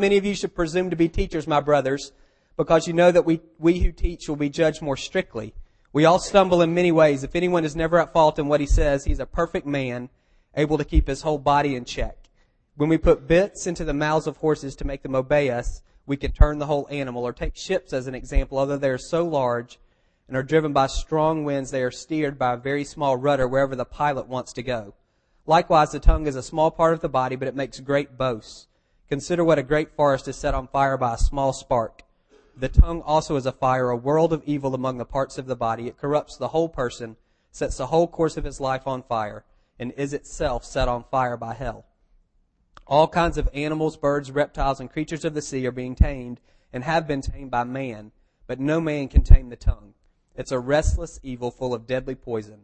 many of you should presume to be teachers, my brothers, because you know that we, we who teach will be judged more strictly. We all stumble in many ways. If anyone is never at fault in what he says, he's a perfect man, able to keep his whole body in check. When we put bits into the mouths of horses to make them obey us, we can turn the whole animal. Or take ships as an example. Although they are so large and are driven by strong winds, they are steered by a very small rudder wherever the pilot wants to go. Likewise, the tongue is a small part of the body, but it makes great boasts. Consider what a great forest is set on fire by a small spark. The tongue also is a fire, a world of evil among the parts of the body. It corrupts the whole person, sets the whole course of his life on fire, and is itself set on fire by hell. All kinds of animals, birds, reptiles, and creatures of the sea are being tamed and have been tamed by man, but no man can tame the tongue. It's a restless evil full of deadly poison.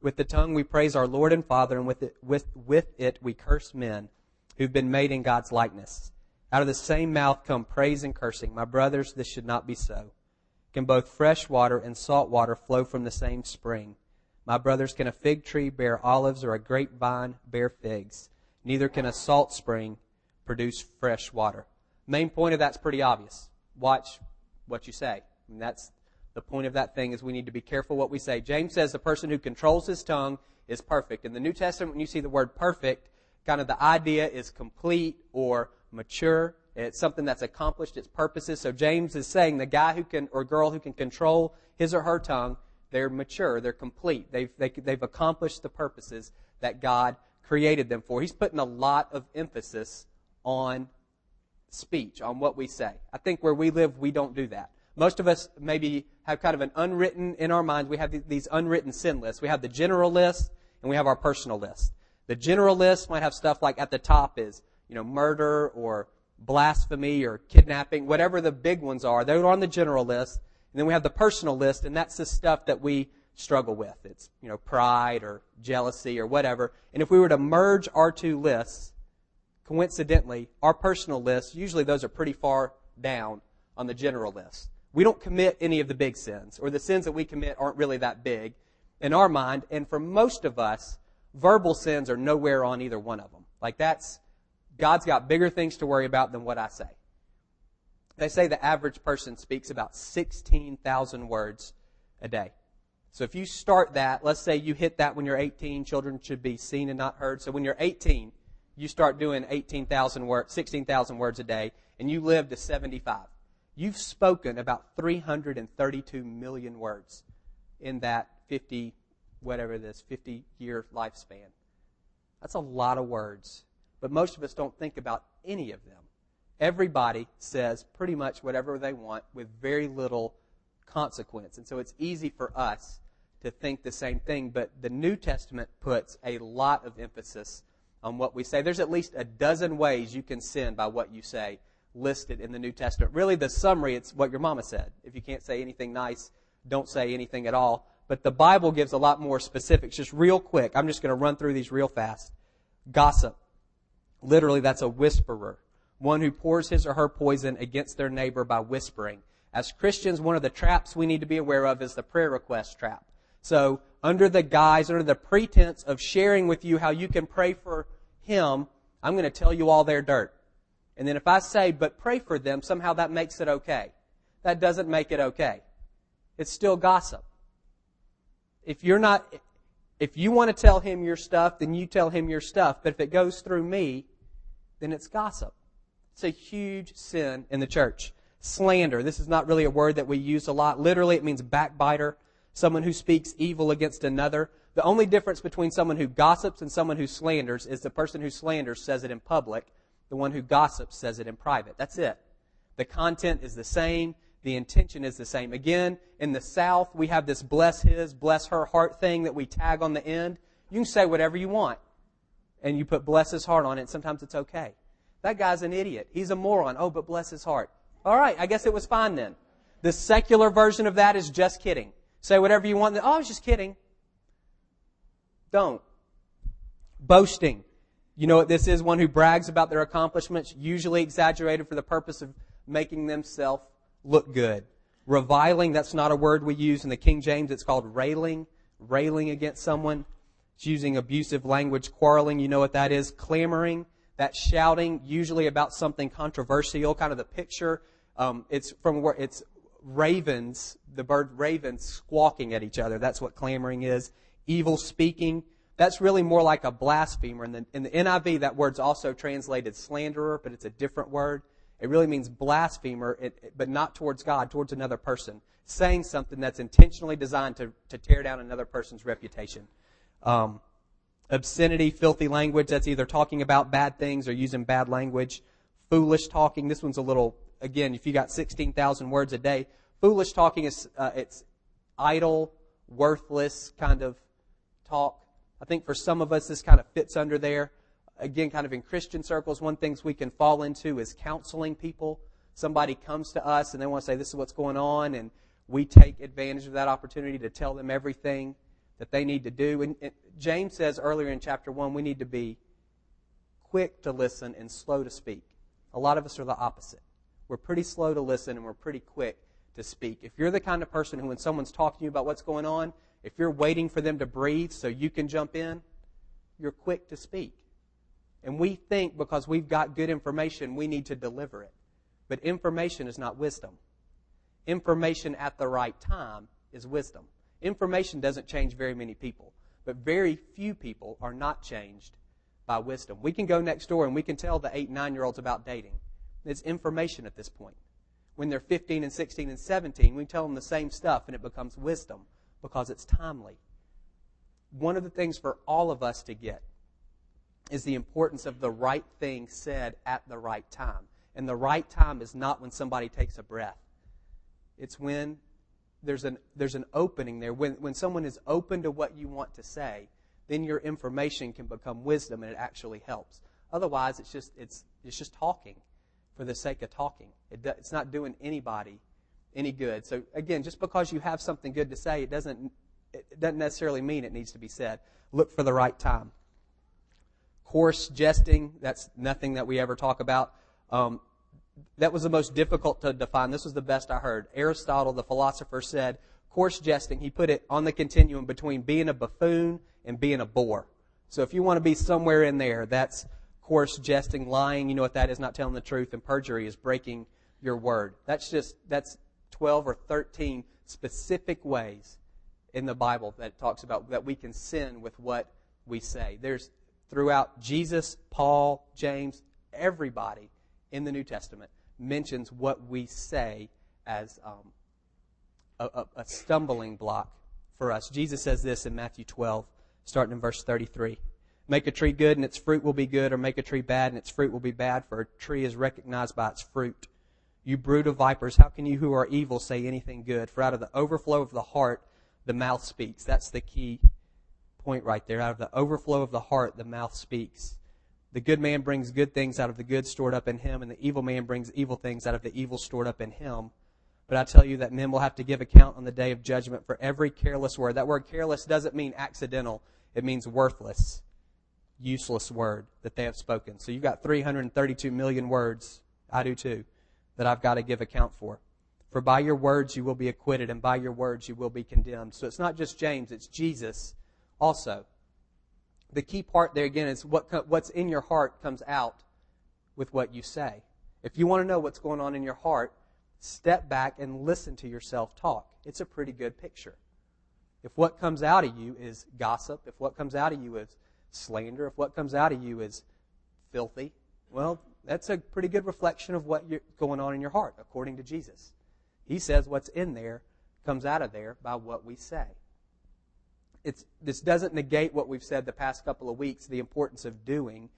With the tongue we praise our Lord and Father, and with it, with, with it we curse men who've been made in God's likeness. Out of the same mouth come praise and cursing. My brothers, this should not be so. Can both fresh water and salt water flow from the same spring? My brothers, can a fig tree bear olives or a grapevine bear figs? Neither can a salt spring produce fresh water. Main point of that's pretty obvious. Watch what you say. And that's the point of that thing is we need to be careful what we say. James says the person who controls his tongue is perfect. In the New Testament, when you see the word perfect, kind of the idea is complete or mature. It's something that's accomplished its purposes. So James is saying the guy who can, or girl who can control his or her tongue, they're mature, they're complete. They've, they, have they have accomplished the purposes that God created them for. He's putting a lot of emphasis on speech, on what we say. I think where we live, we don't do that. Most of us maybe have kind of an unwritten in our minds. We have these unwritten sin lists. We have the general list and we have our personal list. The general list might have stuff like at the top is, you know, murder or blasphemy or kidnapping, whatever the big ones are. They're on the general list. And then we have the personal list, and that's the stuff that we struggle with. It's, you know, pride or jealousy or whatever. And if we were to merge our two lists, coincidentally, our personal list, usually those are pretty far down on the general list. We don't commit any of the big sins, or the sins that we commit aren't really that big in our mind. And for most of us, verbal sins are nowhere on either one of them. Like that's, God's got bigger things to worry about than what I say. They say the average person speaks about 16,000 words a day. So if you start that, let's say you hit that when you're 18, children should be seen and not heard. So when you're 18, you start doing 18,000 words, 16,000 words a day, and you live to 75. You've spoken about 332 million words in that 50, whatever this, 50 year lifespan. That's a lot of words. But most of us don't think about any of them. Everybody says pretty much whatever they want with very little consequence. And so it's easy for us to think the same thing, but the New Testament puts a lot of emphasis on what we say. There's at least a dozen ways you can sin by what you say listed in the New Testament. Really, the summary, it's what your mama said. If you can't say anything nice, don't say anything at all. But the Bible gives a lot more specifics. Just real quick, I'm just going to run through these real fast. Gossip. Literally, that's a whisperer. One who pours his or her poison against their neighbor by whispering. As Christians, one of the traps we need to be aware of is the prayer request trap. So, under the guise, under the pretense of sharing with you how you can pray for him, I'm going to tell you all their dirt. And then if I say, but pray for them, somehow that makes it okay. That doesn't make it okay. It's still gossip. If you're not, if you want to tell him your stuff, then you tell him your stuff. But if it goes through me, then it's gossip. It's a huge sin in the church. Slander. This is not really a word that we use a lot. Literally, it means backbiter. Someone who speaks evil against another. The only difference between someone who gossips and someone who slanders is the person who slanders says it in public the one who gossips says it in private. That's it. The content is the same. The intention is the same. Again, in the South, we have this bless his, bless her heart thing that we tag on the end. You can say whatever you want. And you put bless his heart on it. Sometimes it's okay. That guy's an idiot. He's a moron. Oh, but bless his heart. All right. I guess it was fine then. The secular version of that is just kidding. Say whatever you want. Oh, I was just kidding. Don't. Boasting. You know what this is? One who brags about their accomplishments, usually exaggerated for the purpose of making themselves look good. Reviling, that's not a word we use in the King James. It's called railing, railing against someone. It's using abusive language. Quarreling, you know what that is. Clamoring, That shouting, usually about something controversial, kind of the picture. Um, it's from where it's ravens, the bird ravens squawking at each other. That's what clamoring is. Evil speaking. That's really more like a blasphemer. In the, in the NIV, that word's also translated slanderer, but it's a different word. It really means blasphemer, but not towards God, towards another person. Saying something that's intentionally designed to, to tear down another person's reputation. Um, obscenity, filthy language, that's either talking about bad things or using bad language. Foolish talking, this one's a little, again, if you got 16,000 words a day, foolish talking is, uh, it's idle, worthless kind of talk. I think for some of us, this kind of fits under there. Again, kind of in Christian circles, one things we can fall into is counseling people. Somebody comes to us and they want to say, this is what's going on, and we take advantage of that opportunity to tell them everything that they need to do. And, and James says earlier in chapter 1, we need to be quick to listen and slow to speak. A lot of us are the opposite. We're pretty slow to listen and we're pretty quick to speak. If you're the kind of person who, when someone's talking to you about what's going on, if you're waiting for them to breathe so you can jump in, you're quick to speak. And we think because we've got good information, we need to deliver it. But information is not wisdom. Information at the right time is wisdom. Information doesn't change very many people, but very few people are not changed by wisdom. We can go next door and we can tell the eight, nine year olds about dating. It's information at this point. When they're 15 and 16 and 17, we tell them the same stuff and it becomes wisdom because it's timely. One of the things for all of us to get is the importance of the right thing said at the right time. And the right time is not when somebody takes a breath. It's when there's an, there's an opening there. When, when someone is open to what you want to say, then your information can become wisdom and it actually helps. Otherwise, it's just, it's, it's just talking for the sake of talking. It do, it's not doing anybody any good. So again, just because you have something good to say, it doesn't it doesn't necessarily mean it needs to be said. Look for the right time. Coarse jesting, that's nothing that we ever talk about. Um, that was the most difficult to define. This was the best I heard. Aristotle, the philosopher, said coarse jesting, he put it on the continuum between being a buffoon and being a bore. So if you want to be somewhere in there, that's coarse jesting, lying, you know what that is, not telling the truth, and perjury is breaking your word. That's just, that's 12 or 13 specific ways in the Bible that talks about that we can sin with what we say. There's throughout Jesus, Paul, James, everybody in the New Testament mentions what we say as um, a, a, a stumbling block for us. Jesus says this in Matthew 12, starting in verse 33. Make a tree good and its fruit will be good, or make a tree bad and its fruit will be bad, for a tree is recognized by its fruit. You brood of vipers, how can you who are evil say anything good? For out of the overflow of the heart, the mouth speaks. That's the key point right there. Out of the overflow of the heart, the mouth speaks. The good man brings good things out of the good stored up in him, and the evil man brings evil things out of the evil stored up in him. But I tell you that men will have to give account on the day of judgment for every careless word. That word careless doesn't mean accidental, it means worthless, useless word that they have spoken. So you've got 332 million words. I do too that I've got to give account for. For by your words you will be acquitted, and by your words you will be condemned. So it's not just James, it's Jesus also. The key part there again is what, what's in your heart comes out with what you say. If you want to know what's going on in your heart, step back and listen to yourself talk. It's a pretty good picture. If what comes out of you is gossip, if what comes out of you is slander, if what comes out of you is filthy, well, that's a pretty good reflection of what's going on in your heart, according to Jesus. He says what's in there comes out of there by what we say. It's, this doesn't negate what we've said the past couple of weeks, the importance of doing.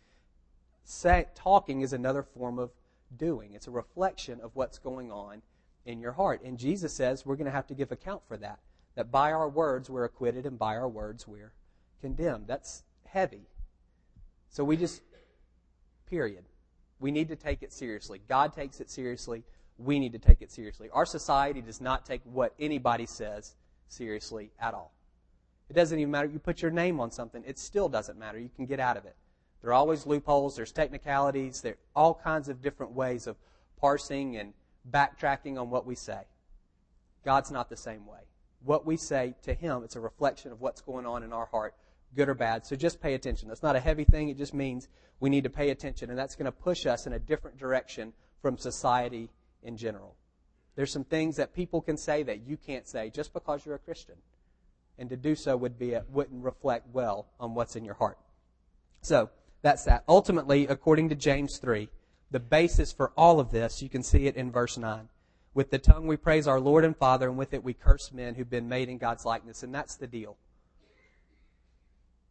Say, talking is another form of doing. It's a reflection of what's going on in your heart. And Jesus says we're going to have to give account for that. That by our words we're acquitted and by our words we're condemned. That's heavy. So we just, period. We need to take it seriously. God takes it seriously. We need to take it seriously. Our society does not take what anybody says seriously at all. It doesn't even matter. You put your name on something, it still doesn't matter. You can get out of it. There are always loopholes, there's technicalities, there are all kinds of different ways of parsing and backtracking on what we say. God's not the same way. What we say to Him, it's a reflection of what's going on in our heart good or bad. So just pay attention. That's not a heavy thing. It just means we need to pay attention, and that's going to push us in a different direction from society in general. There's some things that people can say that you can't say just because you're a Christian. And to do so would be a, wouldn't reflect well on what's in your heart. So, that's that. Ultimately, according to James 3, the basis for all of this, you can see it in verse 9. With the tongue we praise our Lord and Father, and with it we curse men who've been made in God's likeness. And that's the deal.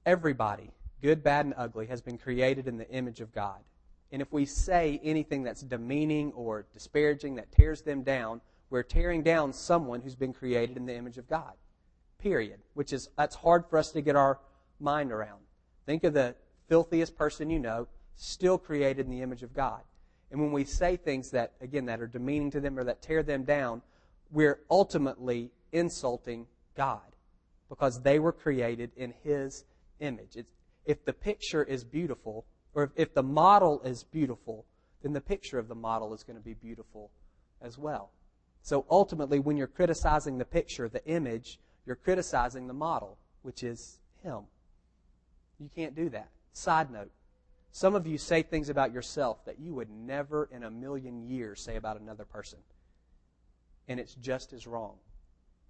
Everybody, good, bad, and ugly, has been created in the image of God. And if we say anything that's demeaning or disparaging that tears them down, we're tearing down someone who's been created in the image of God. Period. Which is, that's hard for us to get our mind around. Think of the filthiest person you know, still created in the image of God. And when we say things that, again, that are demeaning to them or that tear them down, we're ultimately insulting God because they were created in His image. It's, if the picture is beautiful, or if, if the model is beautiful, then the picture of the model is going to be beautiful as well. So ultimately, when you're criticizing the picture, the image, you're criticizing the model, which is Him. You can't do that. Side note some of you say things about yourself that you would never in a million years say about another person. And it's just as wrong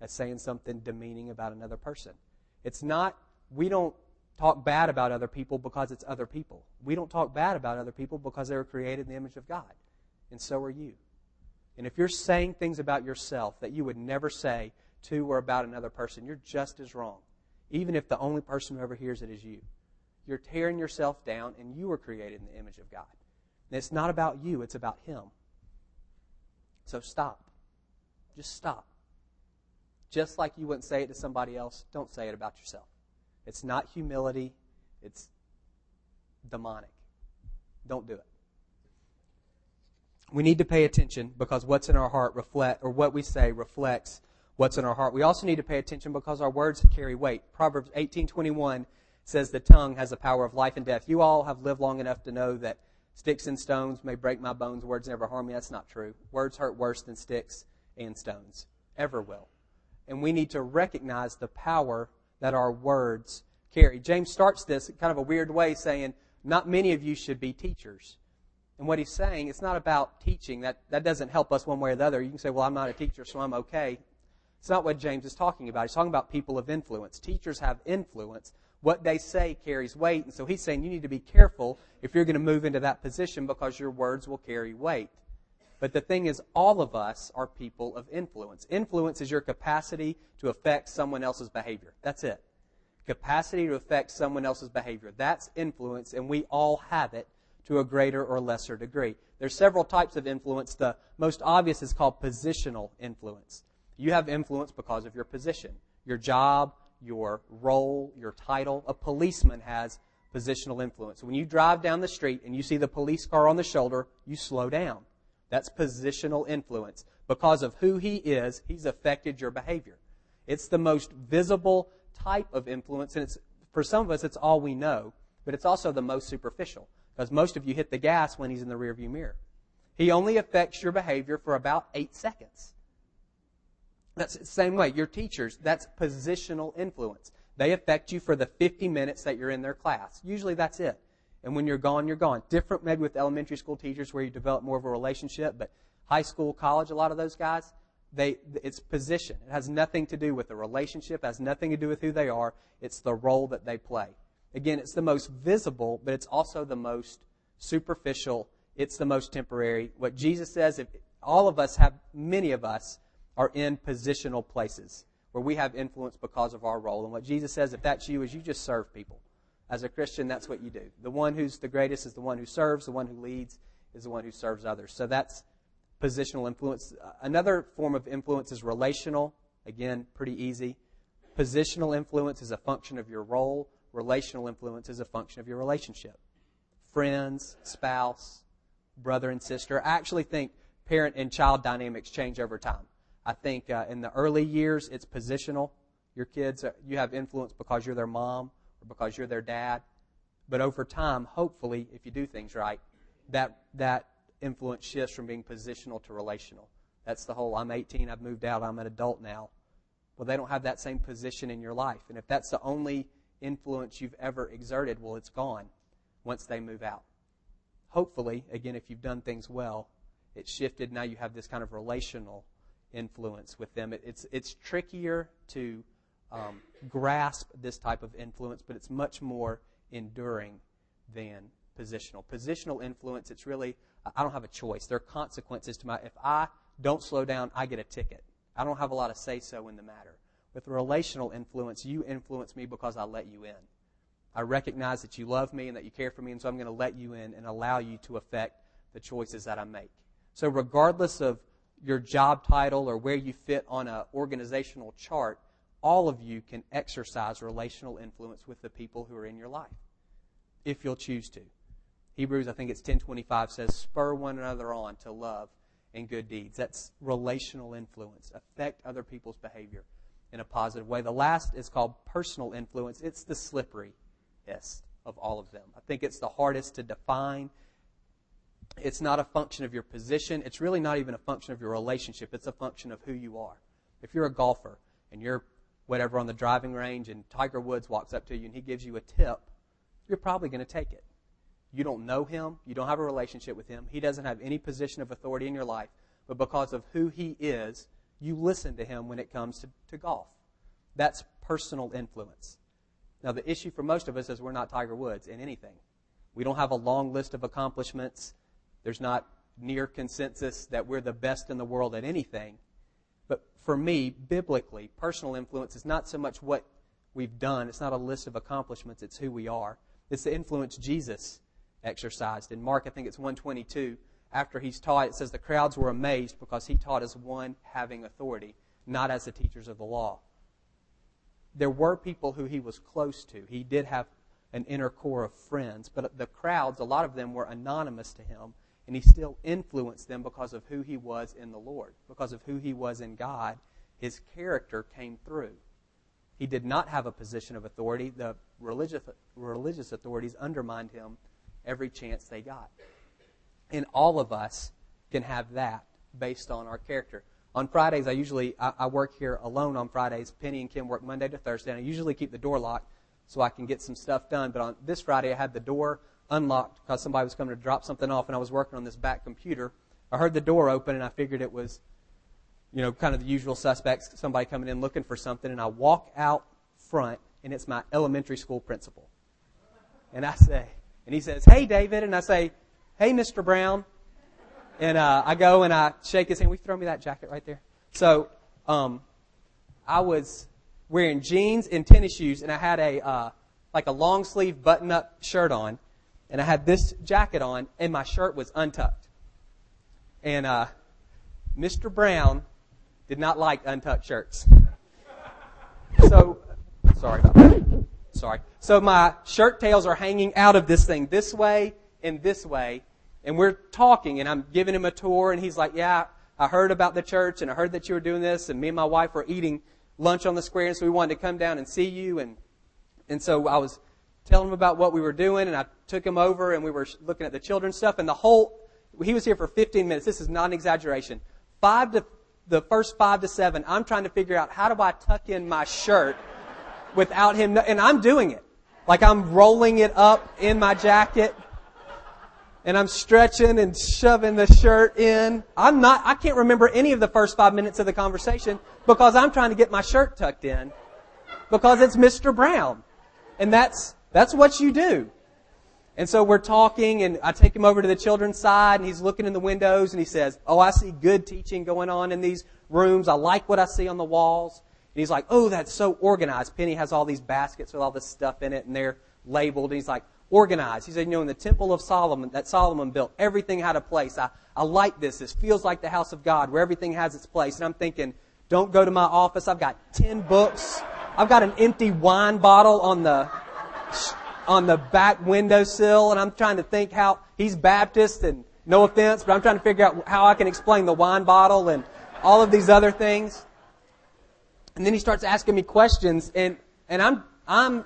as saying something demeaning about another person. It's not, we don't talk bad about other people because it's other people. We don't talk bad about other people because they were created in the image of God. And so are you. And if you're saying things about yourself that you would never say to or about another person, you're just as wrong. Even if the only person who ever hears it is you. You're tearing yourself down, and you were created in the image of God. And it's not about you, it's about Him. So stop. Just stop. Just like you wouldn't say it to somebody else, don't say it about yourself. It's not humility, it's demonic. Don't do it. We need to pay attention because what's in our heart reflect or what we say reflects what's in our heart. We also need to pay attention because our words carry weight. Proverbs 18:21 says the tongue has the power of life and death. You all have lived long enough to know that sticks and stones may break my bones, words never harm me. That's not true. Words hurt worse than sticks and stones. Ever will. And we need to recognize the power that our words carry. James starts this in kind of a weird way saying, not many of you should be teachers. And what he's saying, it's not about teaching. That, that doesn't help us one way or the other. You can say, well, I'm not a teacher, so I'm okay. It's not what James is talking about. He's talking about people of influence. Teachers have influence. What they say carries weight. And so he's saying you need to be careful if you're going to move into that position because your words will carry weight. But the thing is, all of us are people of influence. Influence is your capacity to affect someone else's behavior. That's it. Capacity to affect someone else's behavior. That's influence, and we all have it to a greater or lesser degree. There's several types of influence. The most obvious is called positional influence. You have influence because of your position, your job, your role, your title. A policeman has positional influence. When you drive down the street and you see the police car on the shoulder, you slow down. That's positional influence. Because of who he is, he's affected your behavior. It's the most visible type of influence, and it's for some of us, it's all we know, but it's also the most superficial because most of you hit the gas when he's in the rearview mirror. He only affects your behavior for about eight seconds. That's the same way. Your teachers, that's positional influence. They affect you for the 50 minutes that you're in their class. Usually that's it. And when you're gone, you're gone. Different maybe with elementary school teachers where you develop more of a relationship, but high school, college, a lot of those guys, they, it's position. It has nothing to do with the relationship, has nothing to do with who they are. It's the role that they play. Again, it's the most visible, but it's also the most superficial. It's the most temporary. What Jesus says, if all of us have, many of us, are in positional places where we have influence because of our role. And what Jesus says, if that's you, is you just serve people. As a Christian, that's what you do. The one who's the greatest is the one who serves, the one who leads is the one who serves others. So that's positional influence. Another form of influence is relational. Again, pretty easy. Positional influence is a function of your role. Relational influence is a function of your relationship. Friends, spouse, brother and sister. I actually think parent and child dynamics change over time. I think uh, in the early years, it's positional. Your kids, you have influence because you're their mom or because you're their dad. But over time, hopefully, if you do things right, that, that influence shifts from being positional to relational. That's the whole I'm 18, I've moved out, I'm an adult now. Well, they don't have that same position in your life. And if that's the only influence you've ever exerted, well, it's gone once they move out. Hopefully, again, if you've done things well, it's shifted. Now you have this kind of relational influence with them. It, it's, it's trickier to um, grasp this type of influence, but it's much more enduring than positional. Positional influence, it's really, I don't have a choice. There are consequences to my, if I don't slow down, I get a ticket. I don't have a lot of say so in the matter. With relational influence, you influence me because I let you in. I recognize that you love me and that you care for me, and so I'm going to let you in and allow you to affect the choices that I make. So, regardless of your job title or where you fit on an organizational chart, all of you can exercise relational influence with the people who are in your life if you'll choose to. Hebrews, I think it's 1025 says, spur one another on to love and good deeds. That's relational influence. Affect other people's behavior in a positive way. The last is called personal influence. It's the slipperiest of all of them. I think it's the hardest to define. It's not a function of your position. It's really not even a function of your relationship. It's a function of who you are. If you're a golfer and you're whatever on the driving range and Tiger Woods walks up to you and he gives you a tip, you're probably going to take it. You don't know him. You don't have a relationship with him. He doesn't have any position of authority in your life. But because of who he is, you listen to him when it comes to, to golf. That's personal influence. Now, the issue for most of us is we're not Tiger Woods in anything. We don't have a long list of accomplishments. There's not near consensus that we're the best in the world at anything. But for me, biblically, personal influence is not so much what we've done. It's not a list of accomplishments. It's who we are. It's the influence Jesus exercised. In Mark, I think it's 122, after he's taught, it says the crowds were amazed because he taught as one having authority, not as the teachers of the law. There were people who he was close to. He did have an inner core of friends, but the crowds, a lot of them were anonymous to him, and he still influenced them because of who he was in the Lord, because of who he was in God. His character came through. He did not have a position of authority. The religious, religious authorities undermined him every chance they got. And all of us can have that based on our character. On Fridays, I usually I, I work here alone on Fridays. Penny and Kim work Monday to Thursday, and I usually keep the door locked so I can get some stuff done. But on this Friday, I had the door unlocked because somebody was coming to drop something off, and I was working on this back computer. I heard the door open, and I figured it was, you know, kind of the usual suspects, somebody coming in looking for something. And I walk out front, and it's my elementary school principal. And I say, and he says, Hey, David. And I say, Hey, Mr. Brown. And uh, I go and I shake his hand. You throw me that jacket right there? So um, I was wearing jeans and tennis shoes, and I had a uh, like a long sleeve button up shirt on, and I had this jacket on, and my shirt was untucked. And uh, Mr. Brown did not like untucked shirts. So sorry about that. Sorry. So my shirt tails are hanging out of this thing this way and this way. And we're talking and I'm giving him a tour and he's like, yeah, I heard about the church and I heard that you were doing this and me and my wife were eating lunch on the square and so we wanted to come down and see you and, and so I was telling him about what we were doing and I took him over and we were looking at the children's stuff and the whole, he was here for 15 minutes. This is not an exaggeration. Five to, the first five to seven, I'm trying to figure out how do I tuck in my shirt without him, and I'm doing it. Like I'm rolling it up in my jacket and I'm stretching and shoving the shirt in. I'm not, I can't remember any of the first five minutes of the conversation because I'm trying to get my shirt tucked in because it's Mr. Brown. And that's, that's what you do. And so we're talking and I take him over to the children's side and he's looking in the windows and he says, Oh, I see good teaching going on in these rooms. I like what I see on the walls. And he's like, oh, that's so organized. Penny has all these baskets with all this stuff in it, and they're labeled. And he's like, organized. He said, you know, in the temple of Solomon, that Solomon built, everything had a place. I, I like this. This feels like the house of God, where everything has its place. And I'm thinking, don't go to my office. I've got 10 books. I've got an empty wine bottle on the, on the back windowsill, and I'm trying to think how he's Baptist, and no offense, but I'm trying to figure out how I can explain the wine bottle and all of these other things. And then he starts asking me questions, and, and I'm, I'm,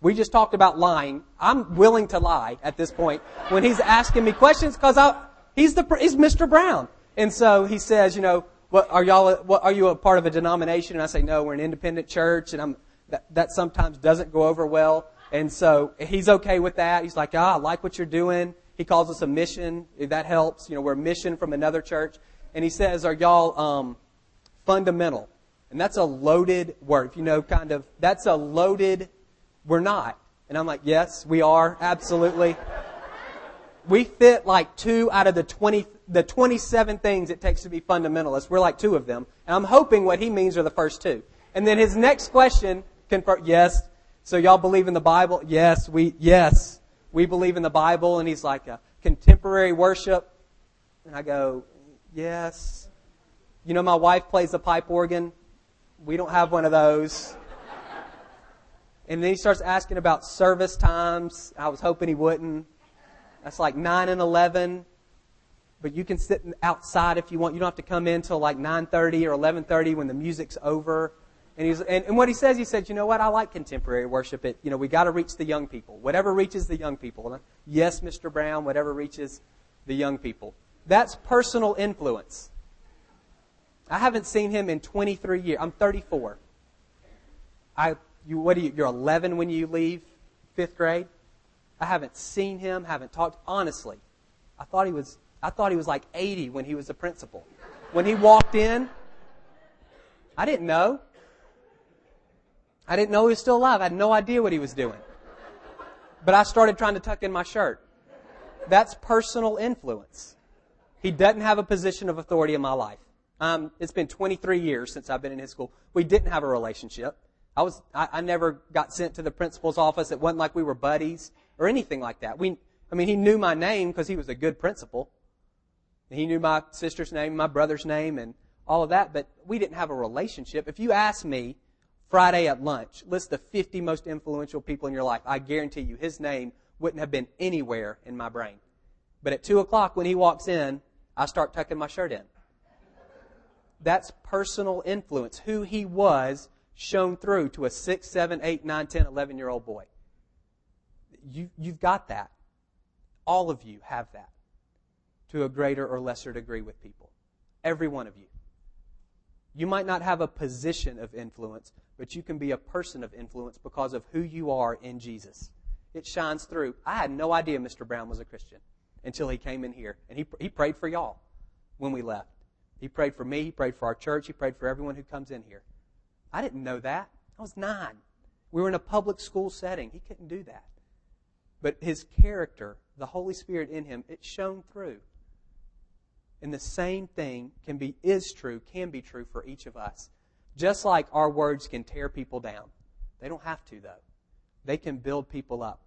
we just talked about lying. I'm willing to lie at this point when he's asking me questions because I he's the, he's Mr. Brown. And so he says, you know, what, are y'all, what, are you a part of a denomination? And I say, no, we're an independent church. And I'm that, that sometimes doesn't go over well. And so he's okay with that. He's like, ah, I like what you're doing. He calls us a mission. If that helps. You know, we're a mission from another church. And he says, are y'all, um, fundamental? And that's a loaded word. If you know, kind of, that's a loaded, we're not. And I'm like, yes, we are. Absolutely. We fit like two out of the 20, the 27 things it takes to be fundamentalists. We're like two of them. And I'm hoping what he means are the first two. And then his next question confirm, yes. So y'all believe in the Bible? Yes, we, yes, we believe in the Bible. And he's like, a contemporary worship. And I go, yes. You know, my wife plays the pipe organ. We don't have one of those. And then he starts asking about service times. I was hoping he wouldn't. That's like 9 and 11. But you can sit outside if you want. You don't have to come in till like 9.30 or 11.30 when the music's over. And, he's, and, and what he says, he said, you know what, I like contemporary worship. It, you know, we got to reach the young people. Whatever reaches the young people. Yes, Mr. Brown, whatever reaches the young people. That's personal influence. I haven't seen him in 23 years. I'm 34. I, you, what do you, you're 11 when you leave fifth grade? I haven't seen him, haven't talked. Honestly, I thought he was, I thought he was like 80 when he was a principal. When he walked in, I didn't know. I didn't know he was still alive. I had no idea what he was doing. But I started trying to tuck in my shirt. That's personal influence. He doesn't have a position of authority in my life. Um, it's been 23 years since I've been in his school. We didn't have a relationship. I was, I, I never got sent to the principal's office. It wasn't like we were buddies or anything like that. We, I mean, he knew my name because he was a good principal. He knew my sister's name, my brother's name, and all of that, but we didn't have a relationship. If you ask me Friday at lunch, list the 50 most influential people in your life, I guarantee you his name wouldn't have been anywhere in my brain. But at 2 o'clock when he walks in, I start tucking my shirt in. That's personal influence. Who he was shown through to a 6, 7, 8, 9, 10, 11 year old boy. You, you've got that. All of you have that to a greater or lesser degree with people. Every one of you. You might not have a position of influence, but you can be a person of influence because of who you are in Jesus. It shines through. I had no idea Mr. Brown was a Christian until he came in here. And he, he prayed for y'all when we left. He prayed for me. He prayed for our church. He prayed for everyone who comes in here. I didn't know that. I was nine. We were in a public school setting. He couldn't do that. But his character, the Holy Spirit in him, it shone through. And the same thing can be, is true, can be true for each of us. Just like our words can tear people down. They don't have to, though. They can build people up.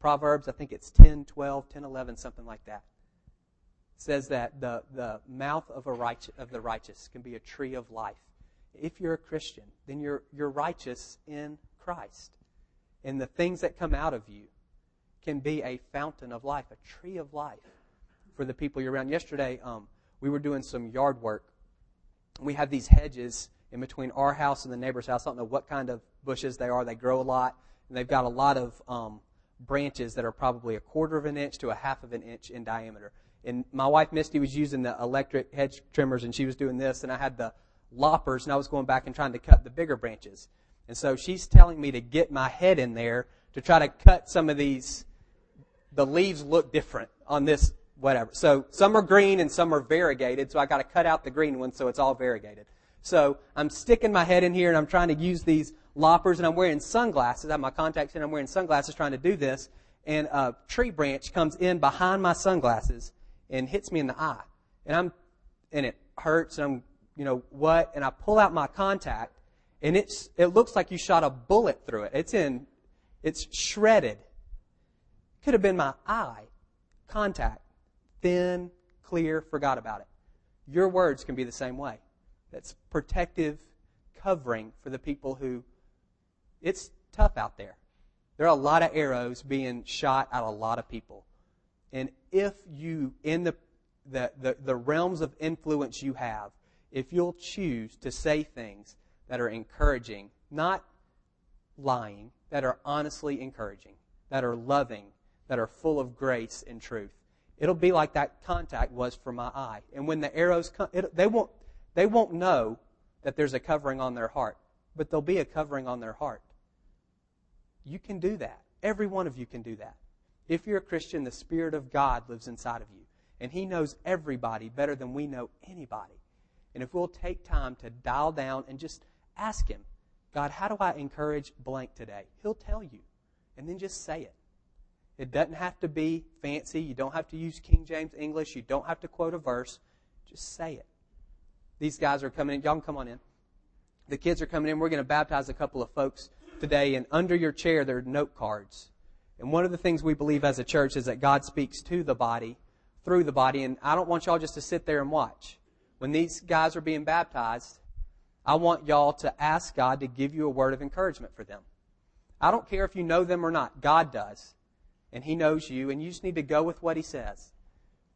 Proverbs, I think it's 10, 12, 10, 11, something like that. Says that the, the mouth of, a righteous, of the righteous can be a tree of life. If you're a Christian, then you're, you're righteous in Christ. And the things that come out of you can be a fountain of life, a tree of life for the people you're around. Yesterday, um, we were doing some yard work. We have these hedges in between our house and the neighbor's house. I don't know what kind of bushes they are. They grow a lot, and they've got a lot of um, branches that are probably a quarter of an inch to a half of an inch in diameter. And my wife Misty was using the electric hedge trimmers, and she was doing this, and I had the loppers, and I was going back and trying to cut the bigger branches. And so she's telling me to get my head in there to try to cut some of these. The leaves look different on this whatever. So some are green and some are variegated, so I got to cut out the green ones so it's all variegated. So I'm sticking my head in here and I'm trying to use these loppers and I'm wearing sunglasses. I have my contacts in, I'm wearing sunglasses trying to do this. And a tree branch comes in behind my sunglasses and hits me in the eye. And I'm, and it hurts and I'm, you know, what? And I pull out my contact and it's, it looks like you shot a bullet through it. It's in, it's shredded. Could have been my eye contact thin, clear, forgot about it. Your words can be the same way. That's protective covering for the people who, it's tough out there. There are a lot of arrows being shot at a lot of people. And if you, in the, the, the, the realms of influence you have, if you'll choose to say things that are encouraging, not lying, that are honestly encouraging, that are loving, that are full of grace and truth, It'll be like that contact was for my eye. And when the arrows come, it, they won't, they won't know that there's a covering on their heart, but there'll be a covering on their heart. You can do that. Every one of you can do that. If you're a Christian, the Spirit of God lives inside of you. And He knows everybody better than we know anybody. And if we'll take time to dial down and just ask Him, God, how do I encourage blank today? He'll tell you. And then just say it. It doesn't have to be fancy. You don't have to use King James English. You don't have to quote a verse. Just say it. These guys are coming in. Y'all can come on in. The kids are coming in. We're going to baptize a couple of folks today. And under your chair, there are note cards. And one of the things we believe as a church is that God speaks to the body through the body. And I don't want y'all just to sit there and watch. When these guys are being baptized, I want y'all to ask God to give you a word of encouragement for them. I don't care if you know them or not. God does. And He knows you, and you just need to go with what He says.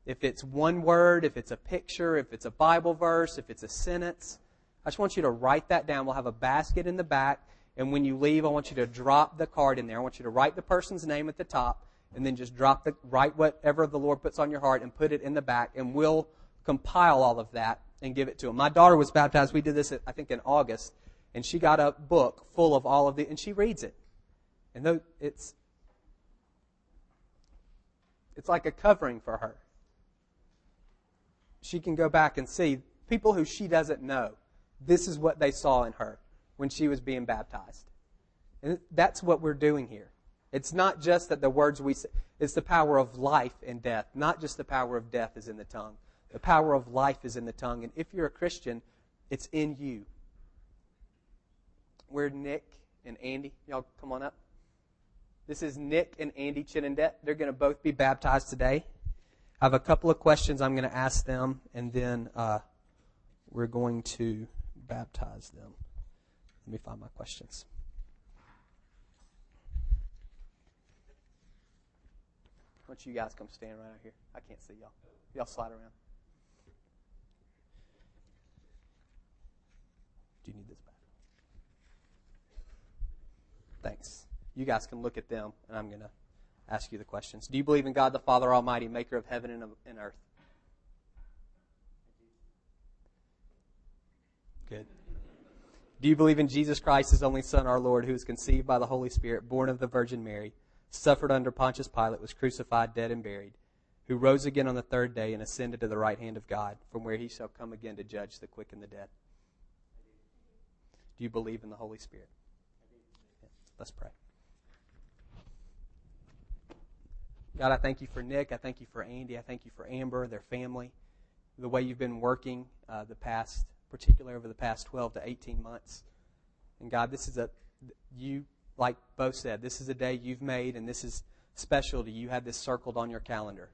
If it's one word, if it's a picture, if it's a Bible verse, if it's a sentence, I just want you to write that down. We'll have a basket in the back, and when you leave, I want you to drop the card in there. I want you to write the person's name at the top, and then just drop the, write whatever the Lord puts on your heart and put it in the back, and we'll compile all of that and give it to them. My daughter was baptized. We did this, I think, in August, and she got a book full of all of the, and she reads it. And it's, it's like a covering for her. She can go back and see people who she doesn't know. This is what they saw in her when she was being baptized. And that's what we're doing here. It's not just that the words we say, it's the power of life and death. Not just the power of death is in the tongue. The power of life is in the tongue. And if you're a Christian, it's in you. Where Nick and Andy, y'all come on up. This is Nick and Andy Chinendet. They're going to both be baptized today. I have a couple of questions I'm going to ask them, and then uh, we're going to baptize them. Let me find my questions. Why don't you guys come stand right out here? I can't see y'all. Y'all slide around. Do you need this back? Thanks. You guys can look at them, and I'm going to ask you the questions. Do you believe in God the Father Almighty, maker of heaven and earth? Good. Do you believe in Jesus Christ, his only Son, our Lord, who was conceived by the Holy Spirit, born of the Virgin Mary, suffered under Pontius Pilate, was crucified, dead, and buried, who rose again on the third day and ascended to the right hand of God, from where he shall come again to judge the quick and the dead? Do you believe in the Holy Spirit? Let's pray. God, I thank you for Nick. I thank you for Andy. I thank you for Amber, their family, the way you've been working uh, the past, particularly over the past 12 to 18 months. And God, this is a, you, like both said, this is a day you've made, and this is special to you. You had this circled on your calendar.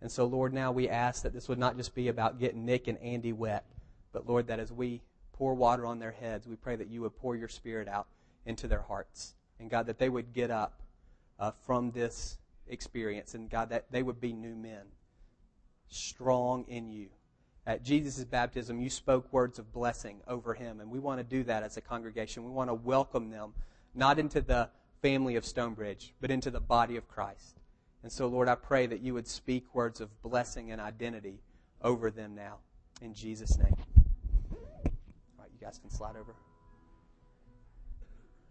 And so, Lord, now we ask that this would not just be about getting Nick and Andy wet, but Lord, that as we pour water on their heads, we pray that you would pour your spirit out into their hearts. And God, that they would get up uh, from this experience. And God, that they would be new men, strong in you. At Jesus' baptism, you spoke words of blessing over him. And we want to do that as a congregation. We want to welcome them, not into the family of Stonebridge, but into the body of Christ. And so, Lord, I pray that you would speak words of blessing and identity over them now. In Jesus' name. All right, you guys can slide over.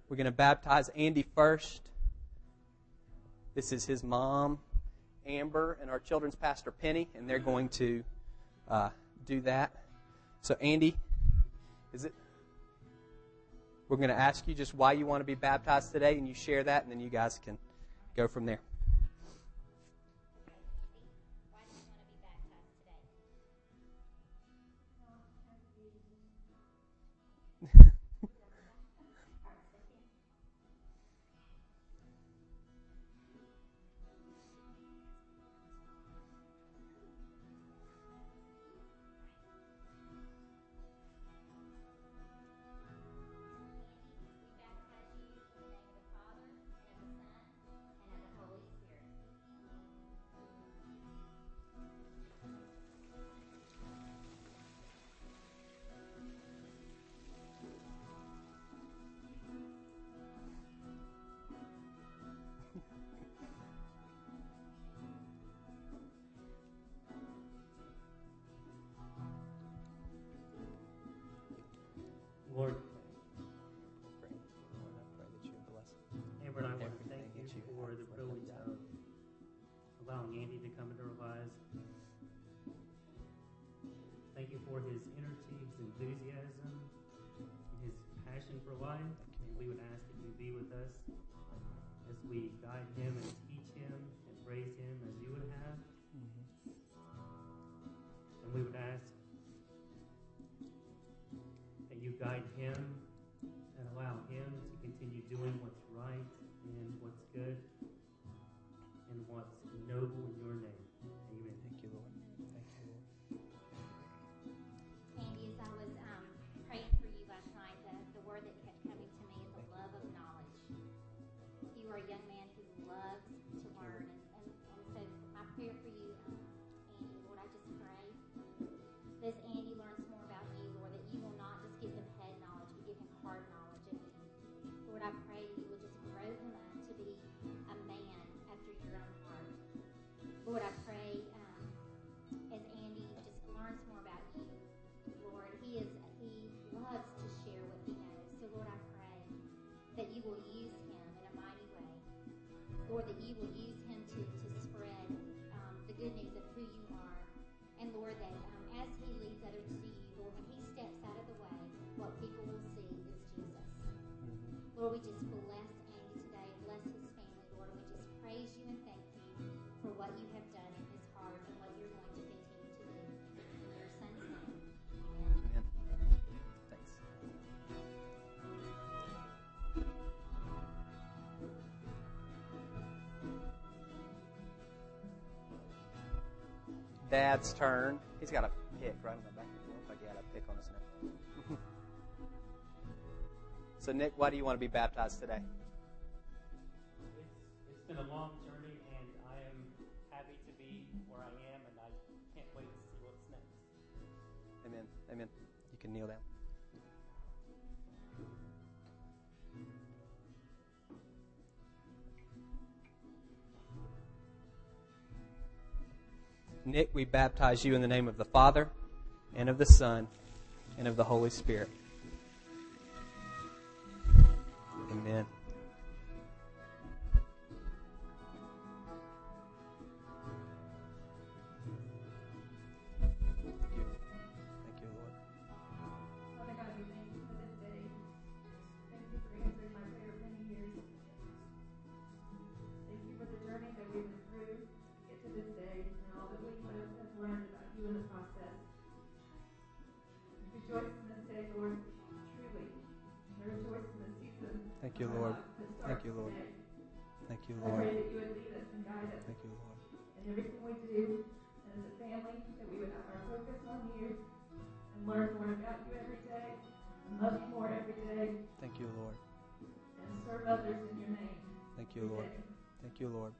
We're going to baptize Andy first. This is his mom, Amber, and our children's pastor, Penny, and they're going to uh, do that. So, Andy, is it? We're going to ask you just why you want to be baptized today, and you share that, and then you guys can go from there. For his energy, his enthusiasm, his passion for life. And we would ask that you be with us uh, as we guide him and teach him and raise him as you would have. Mm-hmm. And we would ask that you guide him and allow him to continue doing what's right and what's good Dad's turn. He's got a pick right on the back of the like he had a pick on his neck. so, Nick, why do you want to be baptized today? It's, it's been a long journey, and I am happy to be where I am, and I can't wait to see what's next. Amen. Amen. You can kneel down. Nick, we baptize you in the name of the Father, and of the Son, and of the Holy Spirit. Amen. Thank you, Lord. Thank you, Lord. Thank you, Lord. that you would lead us and guide us Thank you, Lord. in everything we do as a family, that we would have our focus on you and learn more about you every day and love you more every day Thank you, Lord. and serve others in your name. Thank you, Lord. Thank you, Lord.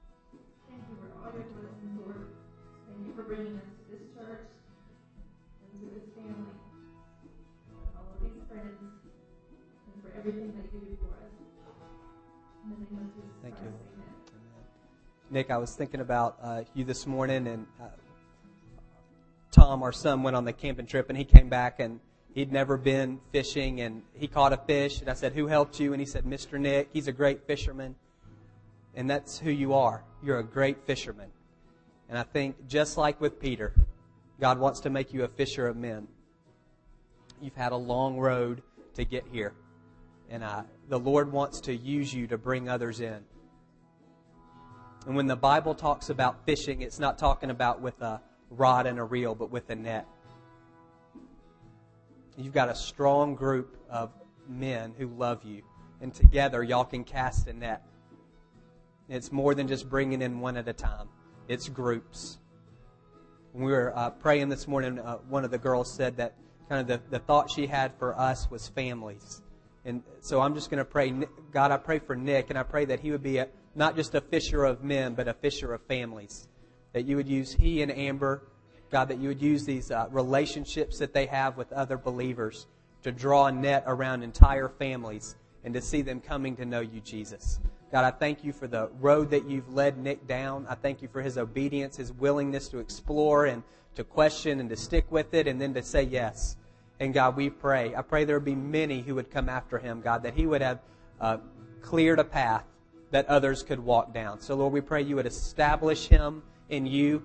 Thank you for all your blessings, Lord. Thank you for bringing us to this church and to this family, and all of these friends, and for everything that you do for us. Thank you. Nick, I was thinking about uh, you this morning, and uh, Tom, our son, went on the camping trip, and he came back, and he'd never been fishing, and he caught a fish, and I said, "Who helped you?" And he said, "Mr. Nick. He's a great fisherman." And that's who you are. You're a great fisherman. And I think just like with Peter, God wants to make you a fisher of men. You've had a long road to get here. And the Lord wants to use you to bring others in. And when the Bible talks about fishing, it's not talking about with a rod and a reel, but with a net. You've got a strong group of men who love you. And together, y'all can cast a net. It's more than just bringing in one at a time, it's groups. When we were uh, praying this morning, uh, one of the girls said that kind of the, the thought she had for us was families. And so I'm just going to pray, God, I pray for Nick, and I pray that he would be a, not just a fisher of men, but a fisher of families. That you would use he and Amber, God, that you would use these uh, relationships that they have with other believers to draw a net around entire families and to see them coming to know you, Jesus. God, I thank you for the road that you've led Nick down. I thank you for his obedience, his willingness to explore and to question and to stick with it and then to say yes. And God, we pray. I pray there would be many who would come after him, God, that he would have uh, cleared a path that others could walk down. So, Lord, we pray you would establish him in you.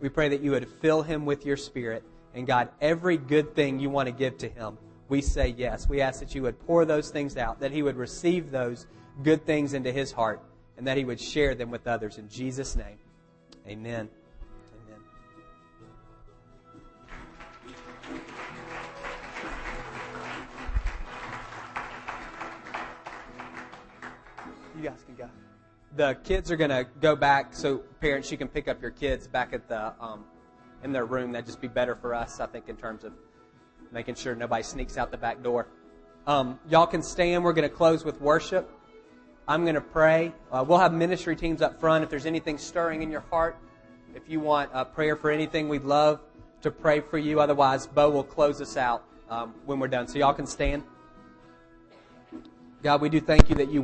We pray that you would fill him with your spirit And God, every good thing you want to give to him, we say yes. We ask that you would pour those things out, that he would receive those good things into his heart, and that he would share them with others. In Jesus' name, amen. Amen. The kids are going to go back, so parents, you can pick up your kids back at the um, in their room. That'd just be better for us, I think, in terms of making sure nobody sneaks out the back door. Um, y'all can stand. We're going to close with worship. I'm going to pray. Uh, we'll have ministry teams up front. If there's anything stirring in your heart, if you want a prayer for anything, we'd love to pray for you. Otherwise, Bo will close us out um, when we're done. So y'all can stand. God, we do thank you that you.